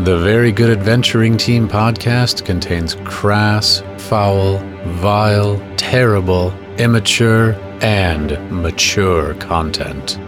The Very Good Adventuring Team podcast contains crass, foul, vile, terrible, immature, and mature content.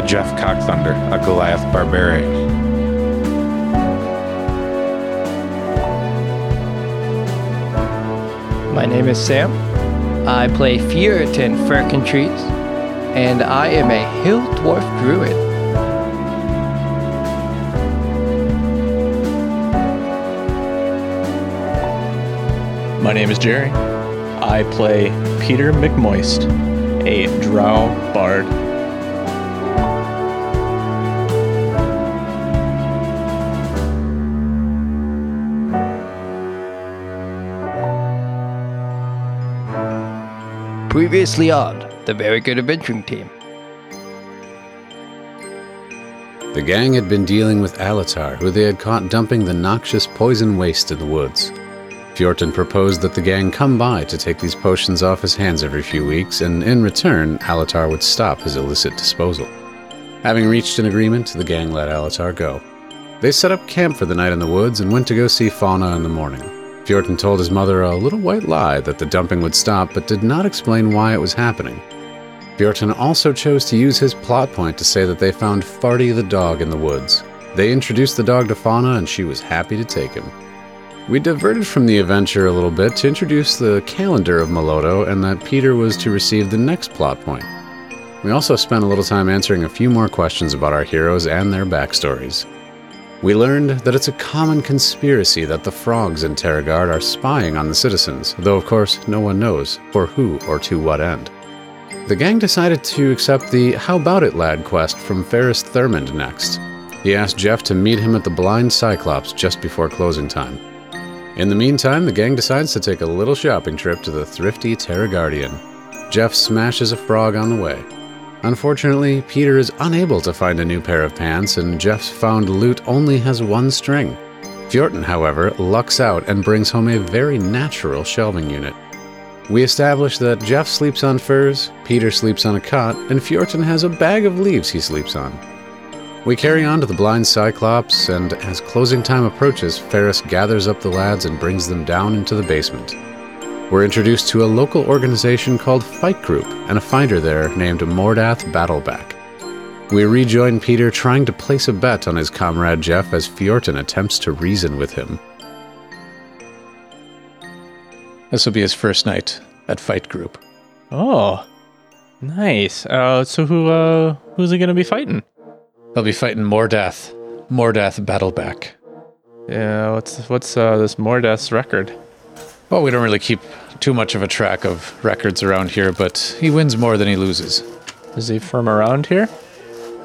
Joshua. I play Jeff Cockthunder, a Goliath barbarian. My name is Sam. I play Fjorton Firkentrees, and I am a Hill Dwarf Druid. My name is Jerry. I play Peter McMoist, a drow bard. Previously on the Very Good Adventuring Team. The gang had been dealing with Alatar, who they had caught dumping the noxious poison waste in the woods. Fjorton proposed that the gang come by to take these potions off his hands every few weeks, and in return, Alatar would stop his illicit disposal. Having reached an agreement, the gang let Alatar go. They set up camp for the night in the woods and went to go see Fauna in the morning. Fjorton told his mother a little white lie that the dumping would stop, but did not explain why it was happening. Fjorton also chose to use his plot point to say that they found Farty the dog in the woods. They introduced the dog to Fauna, and she was happy to take him. We diverted from the adventure a little bit to introduce the calendar of Melodo and that Peter was to receive the next plot point. We also spent a little time answering a few more questions about our heroes and their backstories. We learned that it's a common conspiracy that the frogs in Terragard are spying on the citizens, though of course no one knows for who or to what end. The gang decided to accept the How About It Lad quest from Ferris Thurmond next. He asked Jeff to meet him at the Blind Cyclops just before closing time. In the meantime, the gang decides to take a little shopping trip to the thrifty Terragardian. Jeff smashes a frog on the way. Unfortunately, Peter is unable to find a new pair of pants, and Jeff's found loot only has one string. Fjorton, however, lucks out and brings home a very natural shelving unit. We establish that Jeff sleeps on furs, Peter sleeps on a cot, and Fjorton has a bag of leaves he sleeps on. We carry on to the blind Cyclops, and as closing time approaches, Ferris gathers up the lads and brings them down into the basement. We're introduced to a local organization called Fight Group and a fighter there named Mordath Battleback. We rejoin Peter trying to place a bet on his comrade Jeff as Fjorton attempts to reason with him. This will be his first night at Fight Group. Oh, nice. Uh, so who uh, who's he gonna be fighting? He'll be fighting Mordath. Mordath Battleback. Yeah, what's what's uh, this Mordeath's record? Well, we don't really keep too much of a track of records around here, but he wins more than he loses. Is he from around here?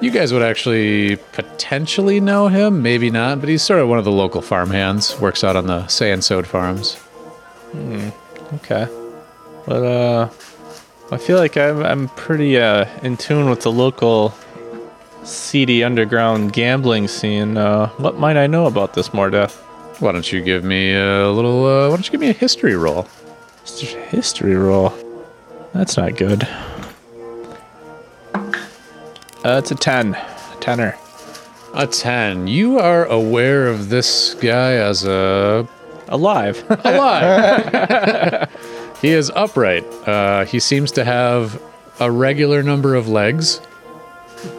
You guys would actually potentially know him, maybe not, but he's sort of one of the local farmhands. Works out on the Say and Sowed farms. Okay, but uh, I feel like I'm I'm pretty uh in tune with the local seedy underground gambling scene. Uh, what might I know about this Mordeath? Why don't you give me a little? Uh, why don't you give me a history roll? It's just a history roll. That's not good. Uh, it's a ten, A tenner. A ten. You are aware of this guy as a Alive. alive. he is upright. Uh, he seems to have a regular number of legs,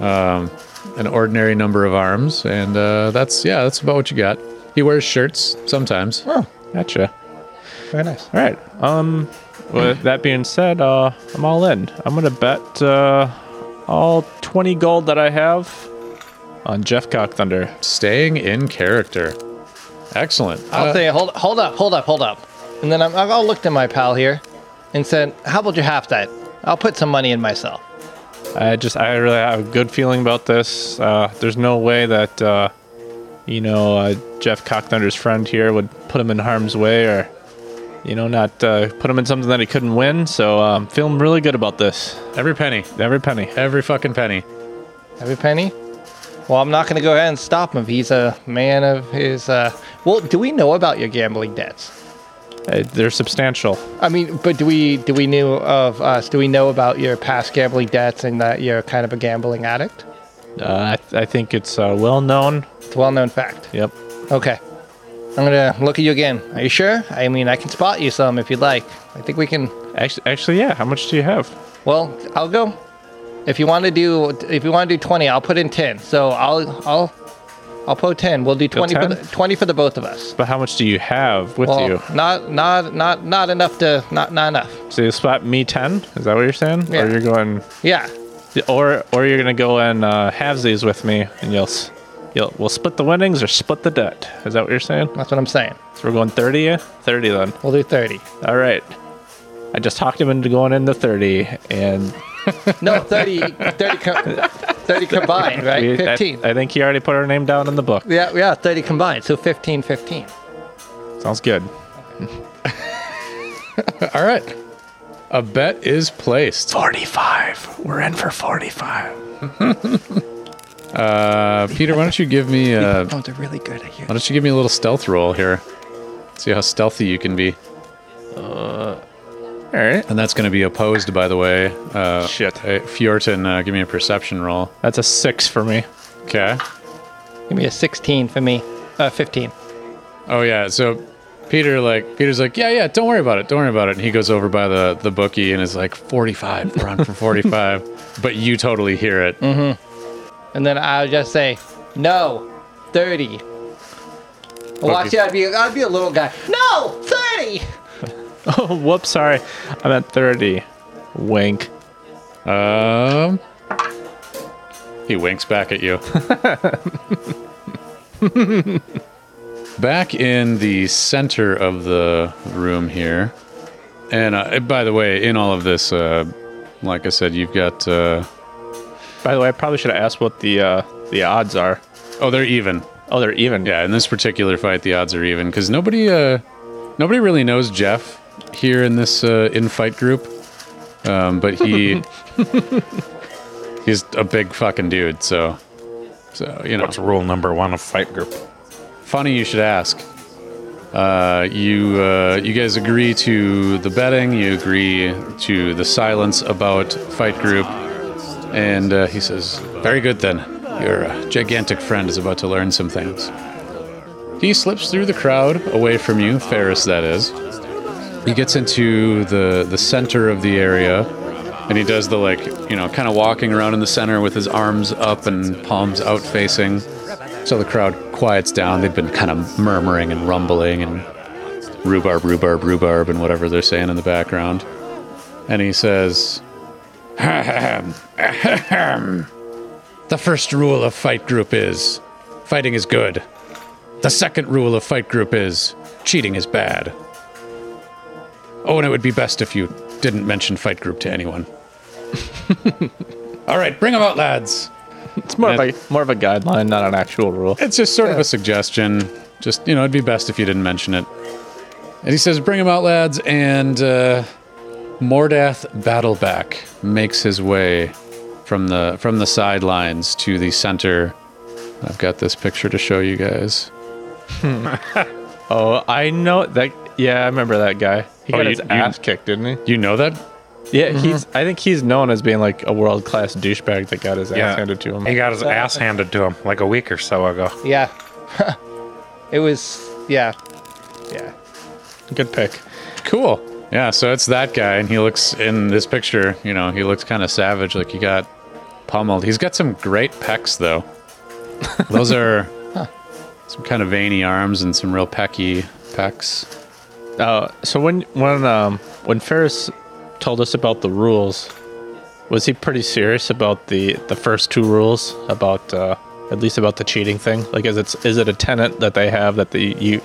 um, an ordinary number of arms, and uh, that's yeah, that's about what you got. He wears shirts sometimes. oh, gotcha. Very nice. All right. Um, with that being said, uh, I'm all in. I'm gonna bet uh, all 20 gold that I have on Jeff Cockthunder Staying in character. Excellent. I'll Uh, say, hold, hold up, hold up, hold up. And then I'm, I'll look to my pal here and said, how about you half that? I'll put some money in myself. I just, I really have a good feeling about this. Uh, there's no way that, uh, you know, uh, Jeff Cockthunder's friend here would put him in harm's way or, you know, not uh, put him in something that he couldn't win. So I'm um, feeling really good about this. every penny. Every penny. Every fucking penny. Every penny? Well, I'm not going to go ahead and stop him he's a man of his. Uh... Well, do we know about your gambling debts? Uh, they're substantial. I mean, but do we do we know of us? Do we know about your past gambling debts and that you're kind of a gambling addict? Uh, I, th- I think it's uh, well known. It's a well-known fact. Yep. Okay. I'm gonna look at you again. Are you sure? I mean, I can spot you some if you'd like. I think we can. Actually, actually, yeah. How much do you have? Well, I'll go. If you want to do, if you want to do 20, I'll put in 10. So I'll, I'll, I'll put 10. We'll do 20 for the 20 for the both of us. But how much do you have with Well, you? not, not, not, not enough to, not, not enough. So you spot me ten? Is that what you're saying? Yeah. Or you're going, Yeah. or or you're gonna go and uh, halvesies with me, and you'll you'll we'll split the winnings or split the debt. Is that what you're saying? That's what I'm saying. So we're going thirty, yeah? thirty then. We'll do 30. All right. I just talked him into going into thirty, and No, 30, 30, co- 30 combined, right? we- I- 15. I, think he already put our name down in the book. yeah, yeah, 30 combined. So 15, 15. Sounds good. All right. A bet is placed. Forty-five. We're in for forty-five. Uh, Peter, why don't you give me uh, Oh, they're really good. I hear. why don't you give me a little stealth roll here? See how stealthy you can be. All right. And that's going to be opposed, by the way. Uh, Shit. uh, Fjorton, uh, give me a perception roll. That's a six for me. Okay. Give me a 16 for me. Uh, 15. Oh yeah. So Peter, like Peter's like, yeah, yeah, don't worry about it, don't worry about it. And he goes over by the the bookie and is like, forty five. We're on for forty five. but you totally hear it. And then I'll just say, no, 30. Well, actually, I'd be, I'd be a little guy. No, 30! Oh, whoops. Sorry. I'm at thirty. Wink. Um. He winks back at you. back in the center of the room here. And uh, by the way, in all of this, uh, like I said, you've got. Uh, By the way, I probably should have asked what the uh, the odds are. oh, they're even. Oh, they're even. Yeah, in this particular fight, the odds are even because nobody, uh, nobody really knows Jeff here in this uh, in fight group. Um, but he, he's a big fucking dude. So, so you know, What's rule number one of fight group? funny you should ask. Uh, you, uh, you guys agree to the betting. You agree to the silence about fight group, and uh, he says, "Very good then. Your uh, gigantic friend is about to learn some things." He slips through the crowd away from you, Ferris, that is. He gets into the the center of the area, and he does the like, you know, kind of walking around in the center with his arms up and palms out facing. So the crowd quiets down. They've been kind of murmuring and rumbling and rhubarb, rhubarb, rhubarb, and whatever they're saying in the background. And he says, The first rule of fight group is fighting is good. The second rule of fight group is cheating is bad. Oh, and it would be best if you didn't mention fight group to anyone. All right, bring them out, lads. It's more of a more of a guideline, not an actual rule. It's just sort of a suggestion. Just, you know, it'd be best if you didn't mention it. And he says, Bring them out, lads. And uh, Mordath Battleback makes his way from the from the sidelines to the center. I've got this picture to show you guys. Oh, I know that. Yeah, I remember that guy. He Oh, got you- his you- ass kicked, didn't he? You know that? Yeah, he's. Mm-hmm. I think he's known as being like a world class douchebag that got his ass handed to him. He got his ass handed to him like a week or so ago. Yeah. it was, yeah. Yeah. Good pick. Cool. Yeah, so it's that guy, and he looks in this picture, you know, he looks kind of savage, like he got pummeled. He's got some great pecs, though. Those are some kind of veiny arms and some real pecky pecs. Uh, so when when um when Ferris told us about the rules, was he pretty serious about the the first two rules about uh, at least about the cheating thing? Like, is it is it a tenant that they have that the you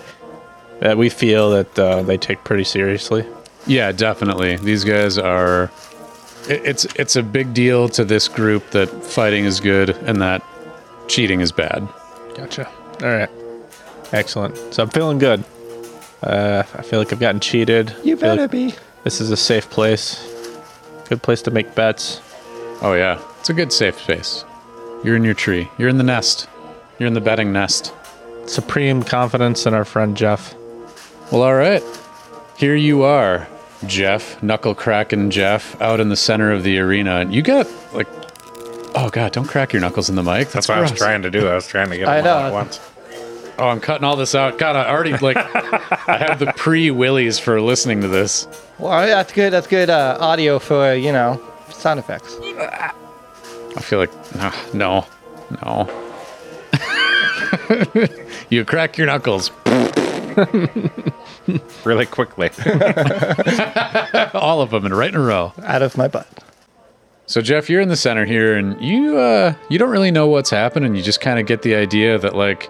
that we feel that uh, they take pretty seriously? Yeah, definitely. These guys are. it- It's it's a big deal to this group that fighting is good and that cheating is bad. Gotcha. All right. Excellent. So I'm feeling good. Uh, I feel like I've gotten cheated. You better like be. This is a safe place. Good place to make bets. Oh yeah, it's a good safe space. You're in your tree. You're in the nest. You're in the betting nest. Supreme confidence in our friend Jeff. Well, all right. Here you are, Jeff, knuckle cracking Jeff, out in the center of the arena. And you got like, oh god, don't crack your knuckles in the mic. That's what I was trying to do. I was trying to get I them all know. at once. Oh, I'm cutting all this out. God, I already like, I have the pre willies for listening to this. Well, that's good. That's good uh, audio for you know sound effects. I feel like, ah, no, no. you crack your knuckles, Really quickly. all of them, and right in a row. Out of my butt. So Jeff, you're in the center here, and you uh, you don't really know what's happening. You just kind of get the idea that like,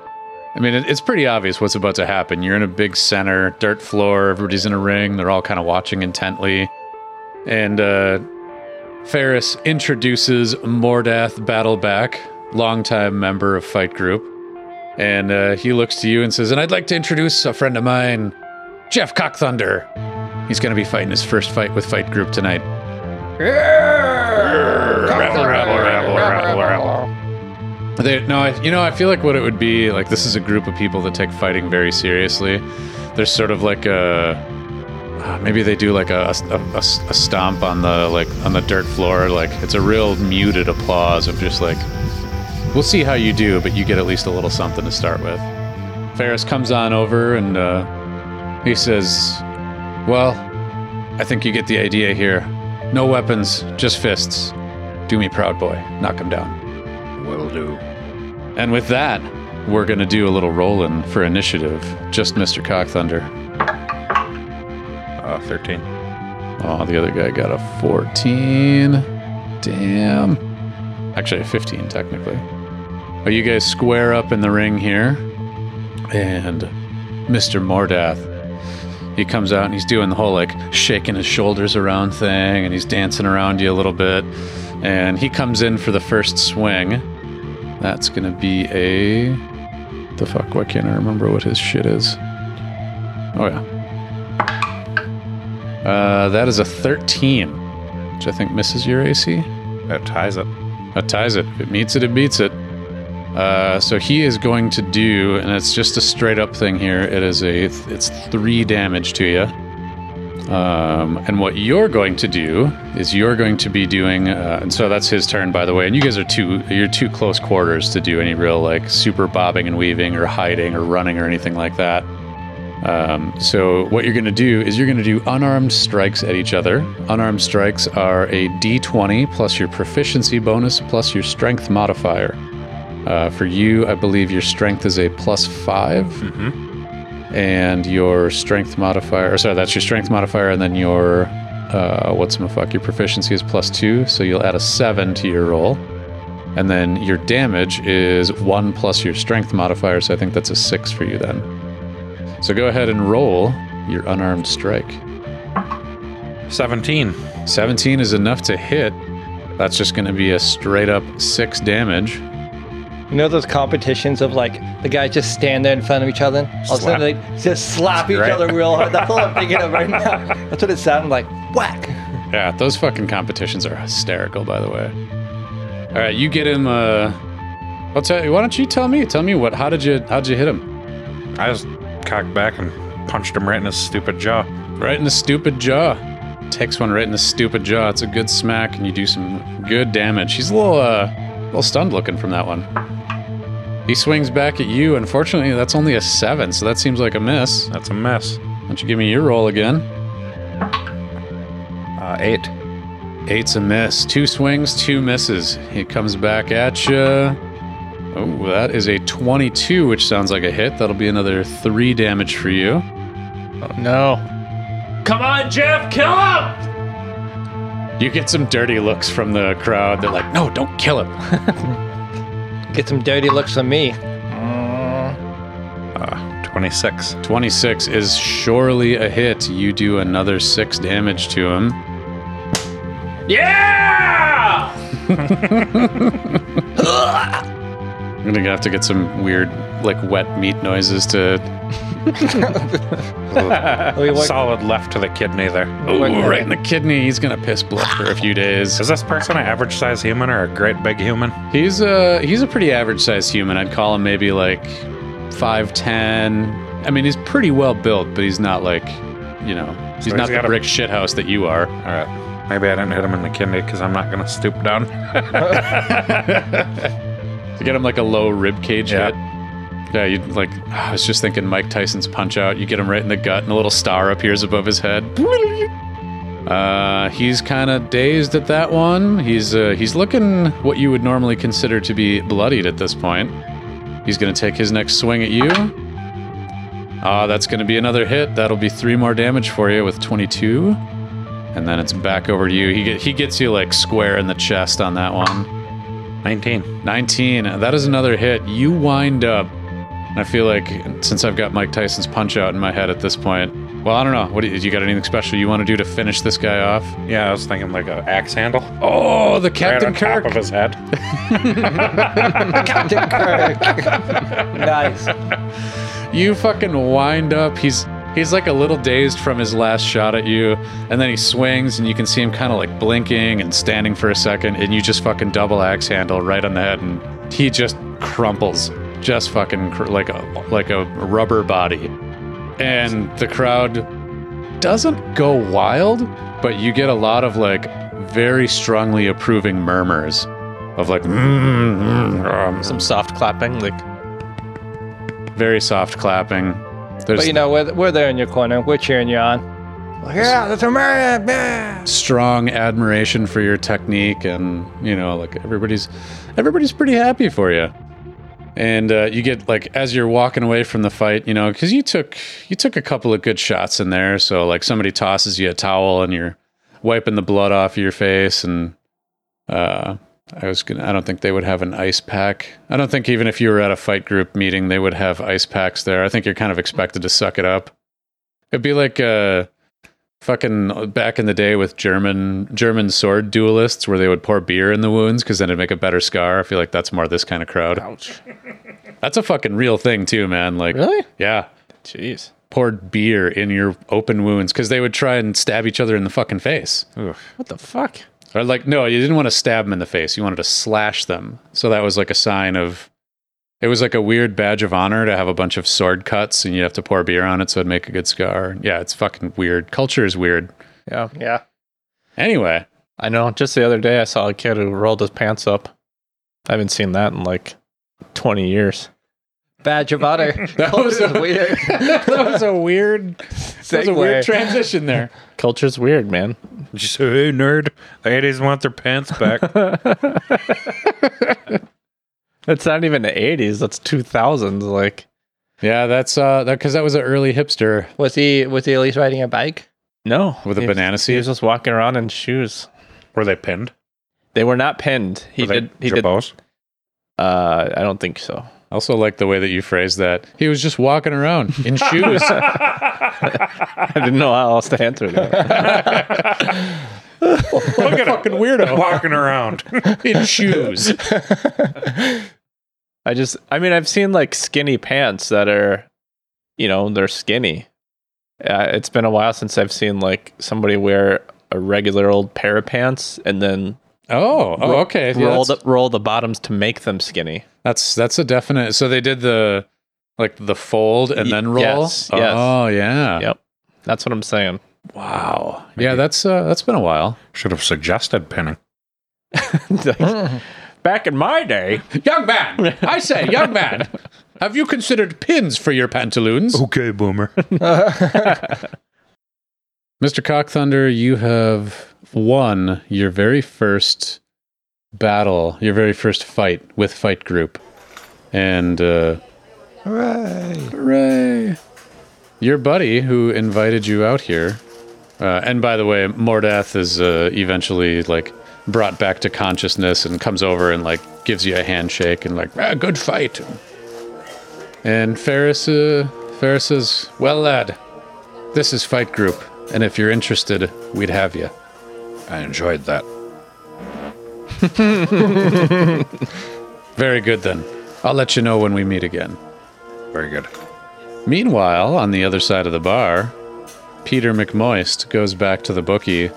I mean, it, it's pretty obvious what's about to happen. You're in a big center, dirt floor. Everybody's in a ring. They're all kind of watching intently, and uh, Ferris introduces Mordath Battleback, longtime member of Fight Group, and uh, he looks to you and says, "And I'd like to introduce a friend of mine, Jeff Cockthunder. He's going to be fighting his first fight with Fight Group tonight." rabble, rabble, rabble, rabble, rabble. They, no, I, you know, I feel like what it would be like. This is a group of people that take fighting very seriously. There's sort of like a uh, maybe they do like a, a, a, a stomp on the like on the dirt floor. Like it's a real muted applause of just like, we'll see how you do, but you get at least a little something to start with. Ferris comes on over and uh, he says, "Well, I think you get the idea here. No weapons, just fists. Do me proud, boy. Knock him down." Will do. And with that, we're going to do a little roll-in for initiative. Just Mr. Cockthunder. Uh, 13. Oh, the other guy got a 14. Damn. Actually, a 15, technically. Are you guys square up in the ring here. And Mr. Mordath, he comes out and he's doing the whole like shaking his shoulders around thing and he's dancing around you a little bit. And he comes in for the first swing. That's to be a. The fuck? Why can't I remember what his shit is? Oh, yeah. Uh, that is a 13, which I think misses your AC. That ties it. That ties it. If it meets it, it beats it. Uh, so he is going to do, and it's just a straight up thing here. It is a, it's three damage to you. Um, and what you're going to do is you're going to be doing, uh, and so that's his turn, by the way. And you guys are too, you're too close quarters to do any real like super bobbing and weaving or hiding or running or anything like that. Um, so what you're going to do is you're going to do unarmed strikes at each other. Unarmed strikes are a d20 plus your proficiency bonus plus your strength modifier. Uh, for you, I believe your strength is a plus 5 and your strength modifier. Or sorry, that's your strength modifier, and then your uh, what's my fuck? Your proficiency is plus two, so you'll add a seven to your roll, and then your damage is one plus your strength modifier. So I think that's a six for you then. So go ahead and roll your unarmed strike. 17. 17 is enough to hit. That's just going to be a straight up six damage. You know those competitions of like the guys just stand there in front of each other, and all of a sudden they just slap each Right. other real hard. That's all I'm thinking of right now. That's what it sounded like. Whack. Yeah, those fucking competitions are hysterical, by the way. All right, you get him. Uh, I'll tell you. Why don't you tell me? Tell me what? How did you? How'd you hit him? I just cocked back and punched him right in his stupid jaw. Right in the stupid jaw. Takes one right in the stupid jaw. It's a good smack, and you do some good damage. He's a little, uh, a little stunned looking from that one. He swings back at you. Unfortunately, that's only a seven, so that seems like a miss. That's a mess. Why don't you give me your roll again? Uh, 8. Eight's a miss. Two swings, two misses. He comes back at you. Oh, that is a 22, which sounds like a hit. That'll be another three damage for you. Oh, no. Come on, Jeff, kill him! You get some dirty looks from the crowd. They're like, no, don't kill him. Get some dirty looks from me. Uh, 26. 26 is surely a hit. You do another six damage to him. Yeah! I'm gonna have to get some weird, like wet meat noises to. Solid left to the kidney there. Ooh, right in the kidney. He's gonna piss blood for a few days. Is this person an average size human or a great big human? He's a he's a pretty average sized human. I'd call him maybe like five ten. I mean, he's pretty well built, but he's not like, you know, he's he's not the got a- brick shithouse that you are. All right. Maybe I didn't hit him in the kidney because I'm not going to stoop down. To get him like a low rib cage Yeah. hit. Yeah, you like. I was just thinking Mike Tyson's punch out. You get him right in the gut, and a little star appears above his head. Uh, he's kind of dazed at that one. He's uh, he's looking what you would normally consider to be bloodied at this point. He's gonna take his next swing at you. Ah, that's gonna be another hit. That'll be three more damage for you with 22. And then it's back over to you. He get, he gets you like square in the chest on that one. 19. 19. That is another hit. You wind up. I feel like since I've got Mike Tyson's punch out in my head at this point. Well, I don't know. What do you, you got anything special you want to do to finish this guy off? Yeah, I was thinking like an axe handle. Oh, the Captain Right Captain on top of his head. Captain Kirk. nice. You fucking wind up. He's he's like a little dazed from his last shot at you, and then he swings, and you can see him kind of like blinking and standing for a second, and you just fucking double axe handle right on the head, and he just crumples, just fucking cr- like a like a rubber body, and the crowd doesn't go wild, but you get a lot of like very strongly approving murmurs of like mm, mm, um, Some soft clapping, like very soft clapping. There's But you know, we're, we're there in your corner. We're cheering you on. Yeah, that's a man. man. strong admiration for your technique and you know like everybody's everybody's pretty happy for you and uh, you get like as you're walking away from the fight you know because you took you took a couple of good shots in there so like somebody tosses you a towel and you're wiping the blood off your face and uh I was gonna. I don't think they would have an ice pack. I don't think even if you were at a fight group meeting, they would have ice packs there. I think you're kind of expected to suck it up. It'd be like uh, fucking back in the day with German German sword duelists, where they would pour beer in the wounds because then it'd make a better scar. I feel like that's more this kind of crowd. ouch. That's a fucking real thing too, man. Like, Really? yeah, Jeez. poured beer in your open wounds because they would try and stab each other in the fucking face. What the fuck? Or like, no, you didn't want to stab them in the face. You wanted to slash them. So that was like a sign of. It was like a weird badge of honor to have a bunch of sword cuts, and you'd have to pour beer on it so it'd make a good scar. Yeah, it's fucking weird. Culture is weird. Yeah. Yeah. Anyway, I know. Just the other day, I saw a kid who rolled his pants up. I haven't seen that in like 20 years. Badge of honor. That was a- weird. that was a weird. That was a weird transition there. Culture's weird, man. Did you say, hey, nerd? Ladies want their pants back. It's not even the 80s. That's 2000s. Like, Yeah, that's uh, that because that was an early hipster Was he was he at least riding a bike? no. with a He- banana He was just walking around in shoes. Were they pinned? They were not pinned. He Were they did. He did. jabos? Uh, I don't think so. I Also, like the way that you phrased that. He was just walking around in shoes. I didn't know how else to answer that. Look at fucking weirdo Walking around. in shoes. I just, I mean, I've seen like skinny pants that are, you know, they're skinny. Uh, it's been a while since I've seen like somebody wear a regular old pair of pants and then Oh, oh okay. Yeah, roll the roll the bottoms to make them skinny. that's that's a definite. So they did the like the fold and Y- then roll. yes, yes. Oh yeah. Yep. That's what I'm saying. Wow. Yeah, that's uh, that's been a while. Should have suggested pinning. Back in my day, Young man, I say, young man, have you considered pins for your pantaloons? Okay, boomer. Mr. Cockthunder, you have won your very first battle, your very first fight with Fight Group. And, uh, Hooray. hooray! Your buddy who invited you out here, uh, and by the way, Mordath is uh, eventually, like, brought back to consciousness and comes over and, like, gives you a handshake and like, ah, good fight. And Ferris, uh, Ferris says, well, lad, this is Fight Group, and if you're interested, we'd have you. I enjoyed that. Very good then. I'll let you know when we meet again. Very good. Meanwhile, on the other side of the bar, Peter McMoist goes back to the bookie,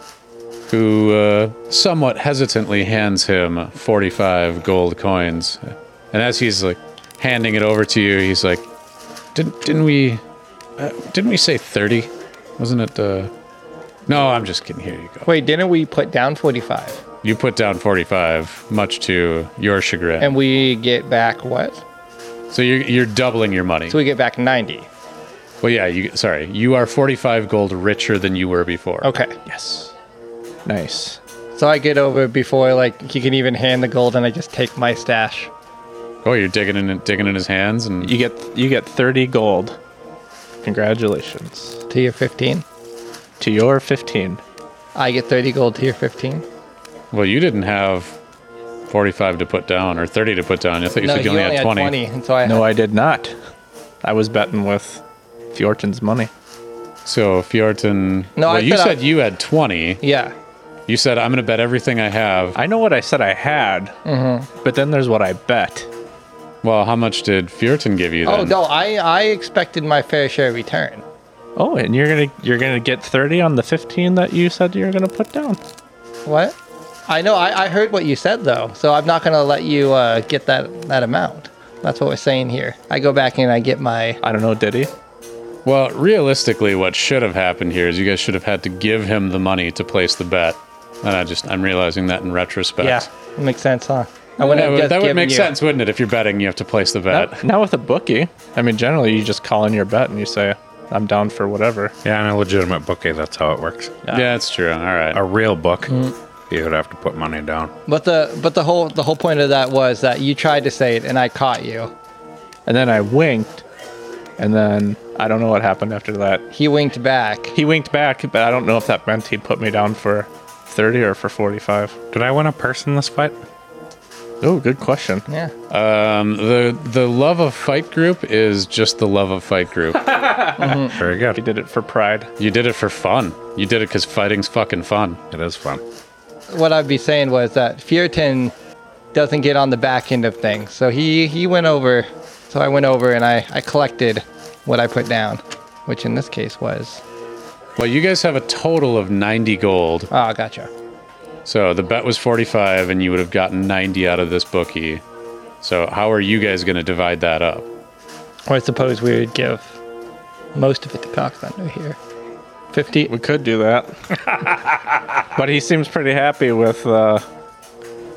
who uh, somewhat hesitantly hands him 45 gold coins. And as he's like handing it over to you, he's like, "Didn't didn't we uh, didn't we say 30? Wasn't it uh No, I'm just kidding. Here you go. Wait, didn't we put down 45? You put down 45, much to your chagrin. And we get back what? so you're you're doubling your money. So we get back 90. Well, yeah, you sorry. You are 45 gold richer than you were before. Okay. Yes. Nice. So I get over before like he can even hand the gold and I just take my stash. Oh, you're digging in digging in his hands and You get you get 30 gold. Congratulations. To your 15. To your 15. I get 30 gold to your 15. Well, you didn't have 45 to put down or 30 to put down. I thought you no, said you he only, had 20. and so I No, had, I did not. I was betting with Fjorton's money. So, Fjorton. No, well, I you said I- you had 20. yeah. You said, I'm going to bet everything I have. I know what I said I had, mm-hmm. but then there's what I bet. Well, how much did Fjorton give you then? Oh no, I I expected my fair share return. Oh, and you're gonna you're gonna get 30 on the 15 that you said you're gonna put down. What? I know. I, I heard what you said though, so I'm not gonna let you uh, get that that amount. That's what we're saying here. I go back and I get my. I don't know, did he? Well, realistically, what should have happened here is you guys should have had to give him the money to place the bet. And I just, I'm realizing that in retrospect. Yeah, makes sense, huh? I That wouldn't have would, that would make you- sense, wouldn't it? If you're betting, you have to place the bet. Not, not with a bookie. I mean, generally you just call in your bet and you say, "I'm down for whatever." Yeah, in a legitimate bookie, that's how it works. yeah, that's true. All right. A real book, mm. you would have to put money down. But the but the whole the whole point of that was that you tried to say it and I caught you. And then I winked, and then I don't know what happened after that. He winked back. He winked back, but I don't know if that meant he'd put me down for 30 or for 45. Did I win a purse in this fight? Oh, good question. Yeah. Um, the the love of fight group is just the love of fight group. Very good. You did it for pride. you did it for fun. You did it because fighting's fucking fun. It is fun. What I'd be saying was that Fjorton doesn't get on the back end of things, so he he went over. So I went over and I I collected what I put down, which in this case was. Well, you guys have a total of 90 gold. Oh, gotcha. So the bet was 45, and you would have gotten 90 out of this bookie. So how are you guys going to divide that up? Or I suppose we would give most of it to Cox Thunder here. 50. We could do that. but he seems pretty happy with uh,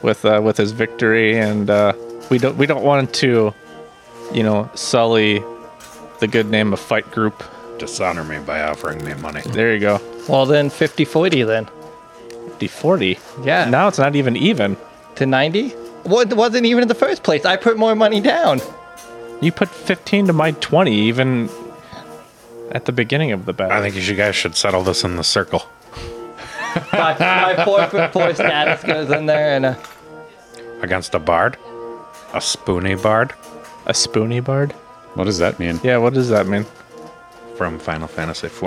with uh, with his victory and uh, we don't we don't want to you know sully the good name of fight group. Dishonor me by offering me money. There you go. Well, then 50 40 then. D forty. Yeah. Now it's not even even. To 90? Well, it wasn't even in the first place. I put more money down. You put fifteen to my twenty even at the beginning of the bet. I think you guys should settle this in the circle. My, my four foot four status goes in there, and uh, Against a bard? A spoony bard a spoony bard. What does that mean? Yeah, what does that mean? from Final Fantasy IV.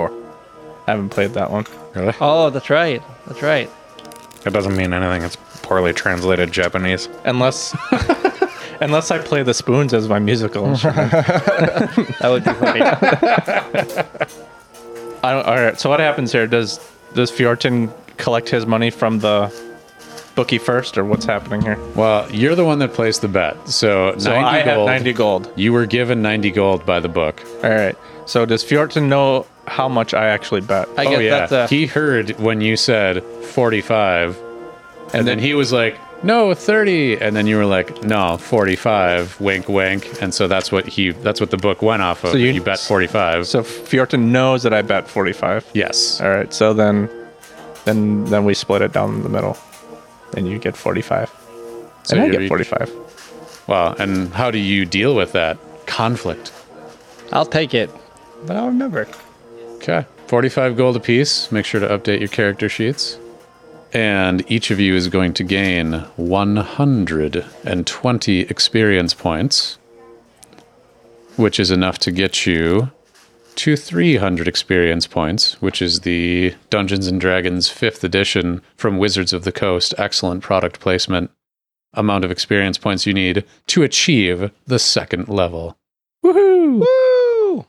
I haven't played that one. Really? oh, that's right. That's right. It doesn't mean anything. It's poorly translated Japanese. Unless unless I play the spoons as my musical instrument. That would be funny. I don't, all right. So what happens here? Does does Fjorton collect his money from the bookie first, or what's happening here? Well, you're the one that placed the bet. So, So 90 I have gold. ninety gold. You were given 90 gold by the book. All right. So does Fjorton know how much I actually bet? I oh guess yeah. that's a. Uh, he heard when you said 45 and, then he was like, "No, 30." And then you were like, "No, 45." Wink wink. And so that's what he that's what the book went off of. So you- you bet 45. So Fjorton knows that I bet forty-five. yes. All right. So then, then then we split it down the middle. Then you get forty-five, So and I get forty-five. Well, and how do you deal with that conflict? I'll take it, but I'll remember. Okay. 45 gold apiece. Make sure to update your character sheets. and each of you is going to gain 120 experience points, which is enough to get you to 300 experience points, which is the Dungeons and Dragons 5th edition from Wizards of the Coast. Excellent product placement. Amount of experience points you need to achieve the second level. Woohoo! Woo!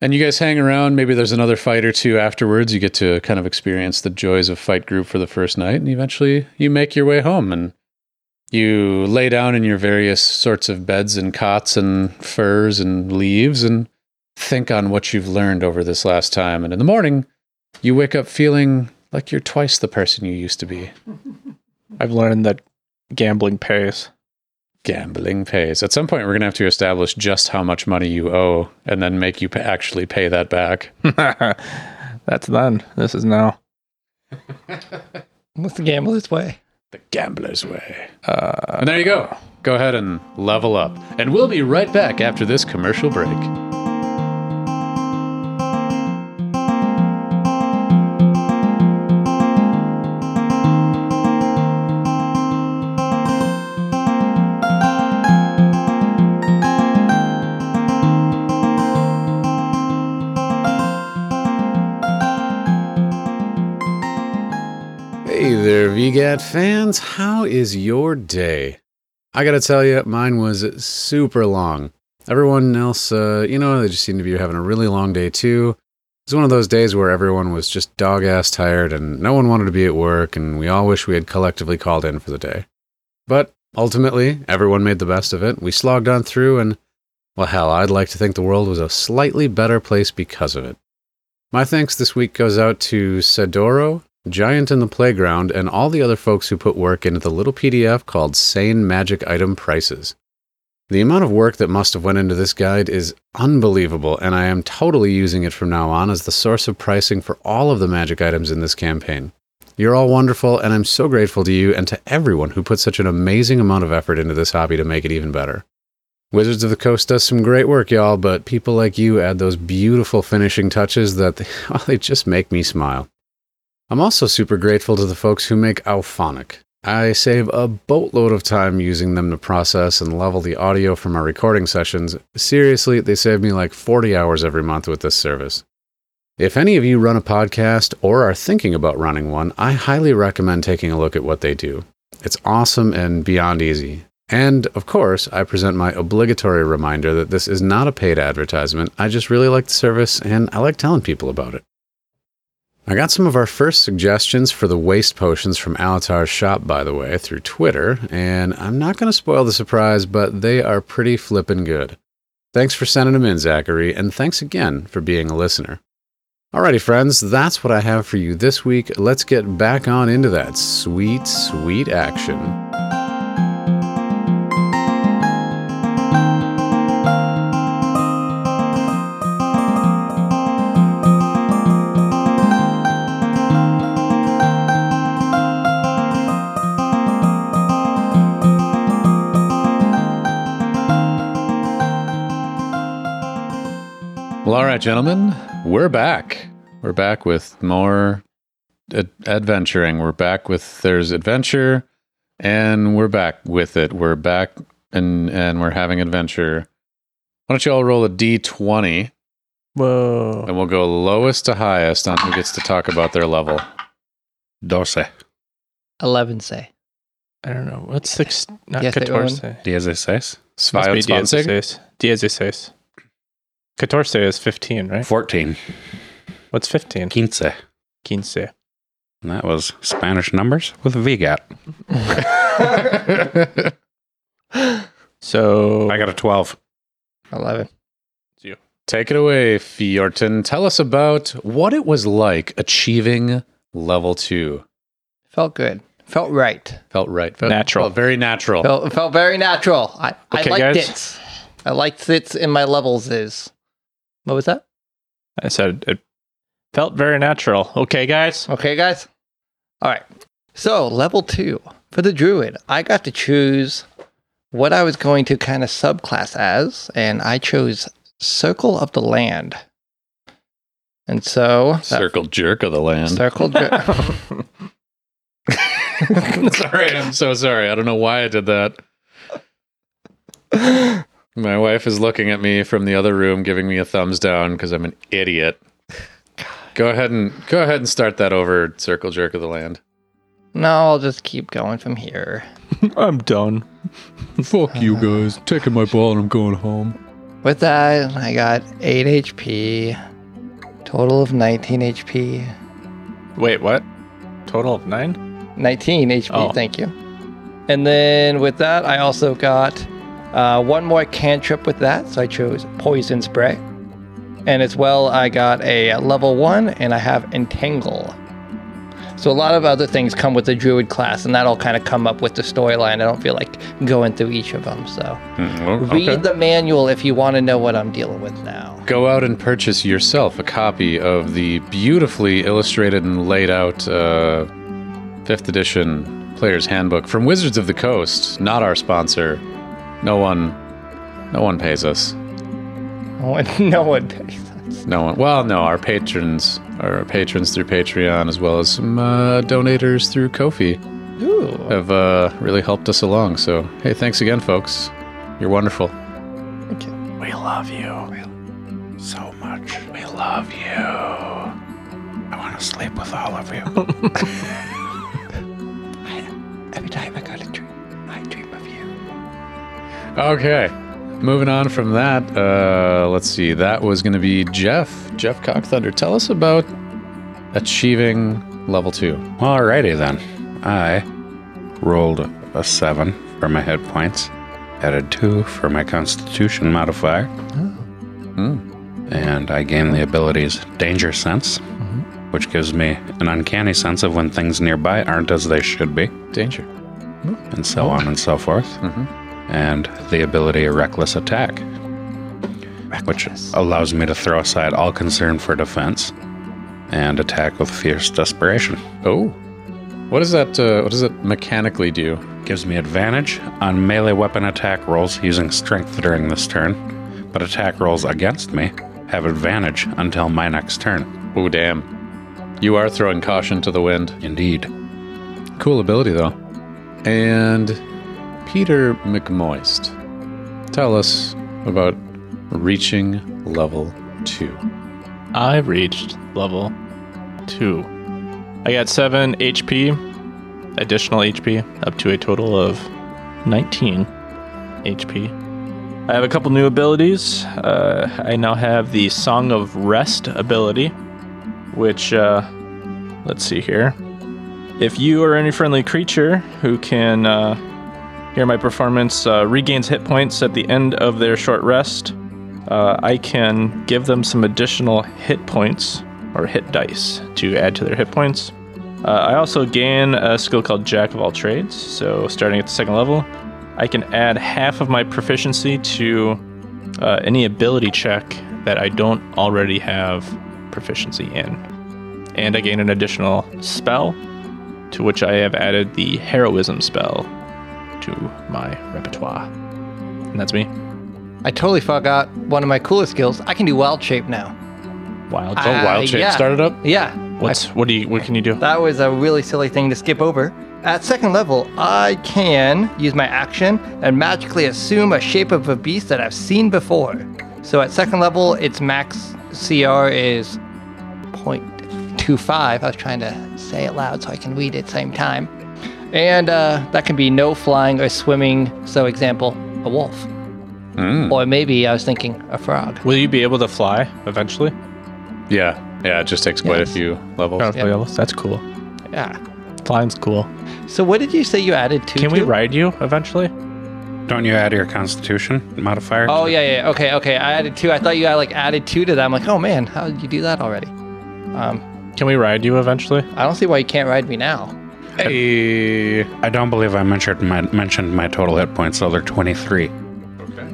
And you guys hang around. Maybe there's another fight or two afterwards. You get to kind of experience the joys of fight group for the first night, and eventually you make your way home and you lay down in your various sorts of beds and cots and furs and leaves and think on what you've learned over this last time. And in the morning, you wake up feeling like you're twice the person you used to be. I've learned that gambling pays. Gambling pays. At some point, we're going to have to establish just how much money you owe and then make you pa- actually pay that back. That's then. This is now. What's the gambler's way? The gambler's way. Uh, And there you go. Go ahead and level up. And we'll be right back after this commercial break. VGAT fans. How is your day? I gotta tell you, mine was super long. Everyone else, uh, you know, they just seem to be having a really long day too. It's one of those days where everyone was just dog ass tired and no one wanted to be at work, and we all wish we had collectively called in for the day. But ultimately, everyone made the best of it. We slogged on through, and well, hell, I'd like to think the world was a slightly better place because of it. My thanks this week goes out to Saidoro, Giant in the Playground, and all the other folks who put work into the little PDF called Sane Magic Item Prices. The amount of work that must have went into this guide is unbelievable, and I am totally using it from now on as the source of pricing for all of the magic items in this campaign. You're all wonderful, and I'm so grateful to you and to everyone who put such an amazing amount of effort into this hobby to make it even better. Wizards of the Coast does some great work, y'all, but people like you add those beautiful finishing touches that they, well, they just make me smile. I'm also super grateful to the folks who make Auphonic. I save a boatload of time using them to process and level the audio from my recording sessions. Seriously, they save me like 40 hours every month with this service. If any of you run a podcast or are thinking about running one, I highly recommend taking a look at what they do. It's awesome and beyond easy. And of course, I present my obligatory reminder that this is not a paid advertisement. I just really like the service and I like telling people about it. I got some of our first suggestions for the waste potions from Alatar's shop, by the way, through Twitter, and I'm not going to spoil the surprise, but they are pretty flippin' good. Thanks for sending them in, Zachary, and thanks again for being a listener. Alrighty, friends, that's what I have for you this week. Let's get back on into that sweet, sweet action. Right, gentlemen, we're back. We're back with more ad- adventuring. We're back with there's adventure, and we're back with it. We're back and and we're having adventure. Why don't you all roll a d20, whoa. and we'll go lowest to highest on who gets to talk about their level. Doce. 11 say. I don't know. What's six? Not Yes, they catorce. Dieciséis. Must be Sviot dieciséis. Dieciséis. Catorce is 15, right? 14. What's 15? Quince. Quince. And that was Spanish numbers with VGAT. So I got a 12. 11. It's you. Take it away, Fjorton. Tell us about what it was like achieving level two. Felt good. Felt right. Felt right. Felt, Natural. felt very natural. Felt, felt very natural. I, I liked guys. it. I liked it in my levels is. What was that? I said it felt very natural. Okay, guys. Okay, guys? All right. So, level two for the druid, I got to choose what I was going to kind of subclass as, and I chose Circle of the Land. And so, that Circle jerk of the land. Circle. Jerk. sorry, I'm so sorry. I don't know why I did that. My wife is looking at me from the other room, giving me a thumbs down because I'm an idiot. Go ahead and go ahead and start that over, Circle Jerk of the Land. No, I'll just keep going from here. I'm done. Fuck you uh. guys. taking my ball and I'm going home. With that, I got 8 HP, total of 19 HP. Wait, what? Total of nine? 19 HP, Oh. thank you. And then with that, I also got uh, one more cantrip with that, so I chose Poison Spray. And as well, I got a level one, and I have Entangle. So a lot of other things come with the Druid class, and that'll kind of come up with the storyline. I don't feel like going through each of them, so read the manual if you want to know what I'm dealing with now. Go out and purchase yourself a copy of the beautifully illustrated and laid out uh, fifth edition player's handbook from Wizards of the Coast. Not our sponsor. No one, no one pays us. No one, no one pays us. No one. Well, no, our patrons, our patrons through Patreon, as well as some uh, donators through Ko-fi, Ooh. have uh, really helped us along. So, hey, thanks again, folks. You're wonderful. Okay. We love you so much. We love you. I want to sleep with all of you. Every time I got Okay. Moving on from that, uh, let's see. That was going to be Jeff. Jeff Cockthunder. Tell us about achieving level two. Alrighty then. I rolled a seven for my hit points, added two for my constitution modifier, oh. hmm. and I gained the abilities Danger Sense, mm-hmm. which gives me an uncanny sense of when things nearby aren't as they should be, Danger. and so on and so forth, mm-hmm. And the ability a Reckless Attack, which allows me to throw aside all concern for defense and attack with fierce desperation. Oh. What does that? Uh, what does it mechanically do? Gives me advantage on melee weapon attack rolls using strength during this turn, but attack rolls against me have advantage until my next turn. Oh, damn. You are throwing caution to the wind. Indeed. Cool ability, though. And Peter McMoist. Tell us about reaching level two. I reached level two. I got seven HP, additional HP, up to a total of 19 HP. I have a couple new abilities. Uh, I now have the Song of Rest ability, which, uh, let's see here. If you or any friendly creature who can uh, hear my performance uh, regains hit points at the end of their short rest, uh, I can give them some additional hit points or hit dice to add to their hit points. Uh, I also gain a skill called Jack of All Trades. So, starting at the second level, I can add half of my proficiency to uh, any ability check that I don't already have proficiency in. And I gain an additional spell, to which I have added the Heroism spell to my repertoire. And that's me. I totally forgot one of my coolest skills. I can do wild shape now. Wild. Oh, Wild Uh, Shape yeah. started up? Yeah. What's what do you what can you do? That was a really silly thing to skip over. At second level, I can use my action and magically assume a shape of a beast that I've seen before. So at second level, its max CR is 0.25. I was trying to say it loud so I can read it at the same time. And uh, that can be no flying or swimming. So, example, a wolf. Mm. Or maybe I was thinking a frog. Will you be able to fly eventually? Yeah. Yeah, it just takes quite Yes. a few levels. Powerful yellows. That's cool. Yeah. Flying's cool. So, what did you say you added to? Can we to? ride you eventually? Don't you add your constitution modifier? Oh yeah, yeah. Okay, okay. I added two. I thought you had like added two to that. I'm like, oh man, how did you do that already? Um, Can we ride you eventually? I don't see why you can't ride me now. Hey. I don't believe I mentioned my, mentioned my total hit points, so they're 23. Okay.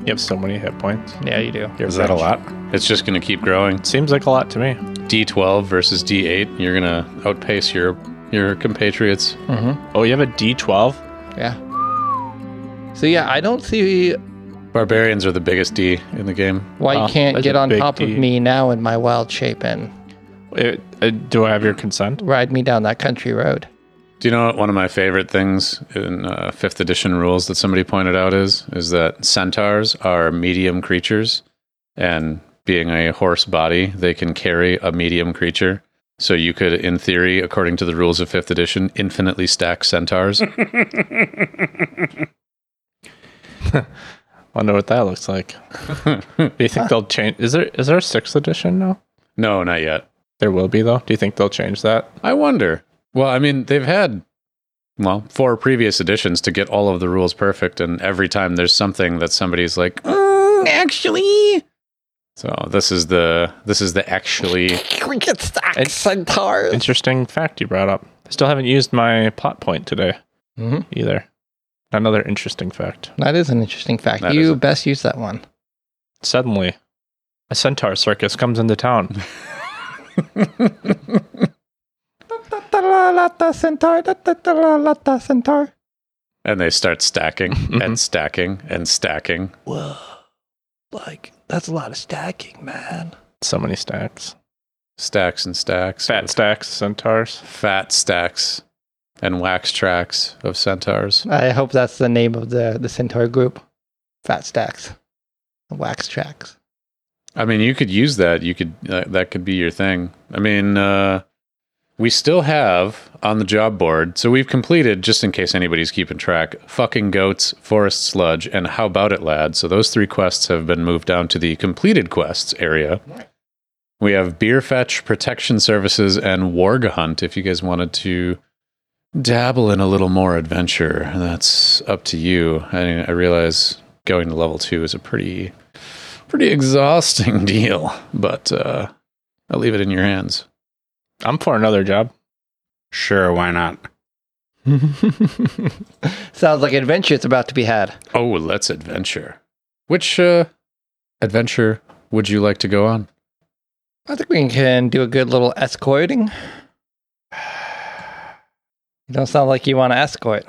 You have so many hit points. Yeah, you do. You're Is that a lot? It's just going to keep growing. Seems like a lot to me. D12 versus D8. You're going to outpace your your compatriots. Mm-hmm. Oh, you have a D12? Yeah. So yeah, I don't see Barbarians are the biggest D in the game. why Oh, can't that's get a on big top D. of me now in my wild shape and Uh, uh, do I have your consent? ride me down that country road. Do you know what one of my favorite things in uh, fifth edition rules that somebody pointed out is? Is that centaurs are medium creatures, and being a horse body, they can carry a medium creature. So you could, in theory, according to the rules of fifth edition, infinitely stack centaurs. Wonder what that looks like. Do you think they'll change? Is there is there a sixth edition now? no, not yet. There will be though. Do you think they'll change that? I wonder. Well, I mean, they've had well four previous editions to get all of the rules perfect, and every time there's something that somebody's like, "Mm, actually. So this is the this is the actually. We It's- centaurs. Interesting fact you brought up. I still haven't used my plot point today Mhm. either. Another interesting fact. That is an interesting fact. That you best use that one. Suddenly, a centaur circus comes into town. centaur, centaur. And they start stacking Mhm. and stacking and stacking. Whoa, like that's a lot of stacking, man. so many stacks. Stacks and stacks. Fat stacks, centaurs. fat stacks and wax tracks of centaurs. I hope that's the name of the the centaur group. Fat stacks, wax tracks. I mean, you could use that. You could uh, that could be your thing. I mean, uh, we still have on the job board. So we've completed, just in case anybody's keeping track, fucking goats, forest sludge, and how about it, lad? So those three quests have been moved down to the completed quests area. We have beer fetch, protection services, and warg hunt. If you guys wanted to dabble in a little more adventure, that's up to you. I, mean, I realize going to level two is a pretty pretty exhausting deal, but uh, I'll leave it in your hands. I'm for another job. Sure, why not? Sounds like adventure adventure's about to be had. Oh, let's adventure. Which uh, adventure would you like to go on? I think we can do a good little escorting. You don't sound like you want to escort.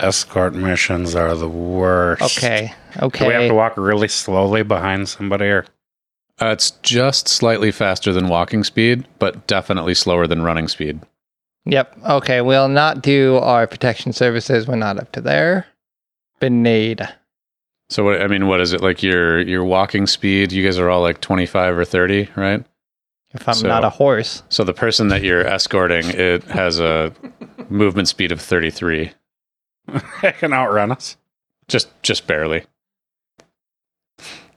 Escort missions are the worst. Okay, Okay. Do we have to walk really slowly behind somebody or Uh, it's just slightly faster than walking speed, but definitely slower than running speed. Yep. Okay, we'll not do our protection services. We're not up to there. Benade. So, what, I mean, what is it like? Your your walking speed? You guys are all like twenty five or thirty, right? If I'm So- not a horse. So the person that you're escorting, it has a movement speed of thirty three, they can outrun us? just just barely.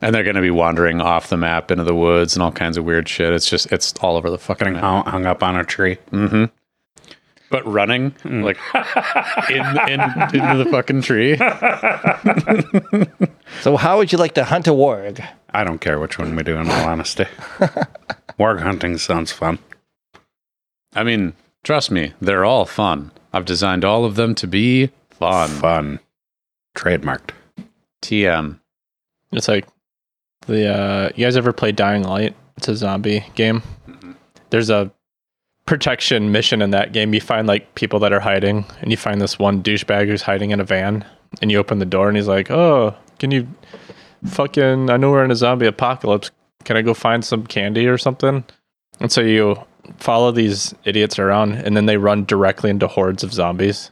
And they're going to be wandering off the map into the woods and all kinds of weird shit. It's just it's all over the fucking Getting map. hung, hung up on a tree. Mm-hmm. But running Mm. like in, in into the fucking tree. So, how would you like to hunt a warg? I don't care which one we do, in all honesty. Warg hunting sounds fun. I mean, trust me, they're all fun. I've designed all of them to be fun. Fun. Trademarked. TM. It's like the uh you guys ever play Dying Light? It's a zombie game. There's a protection mission in that game. You find like people that are hiding and you find this one douchebag who's hiding in a van and you open the door and he's like, "Oh, can you fucking I know we're in a zombie apocalypse. Can I go find some candy or something?" And so you follow these idiots around and then they run directly into hordes of zombies.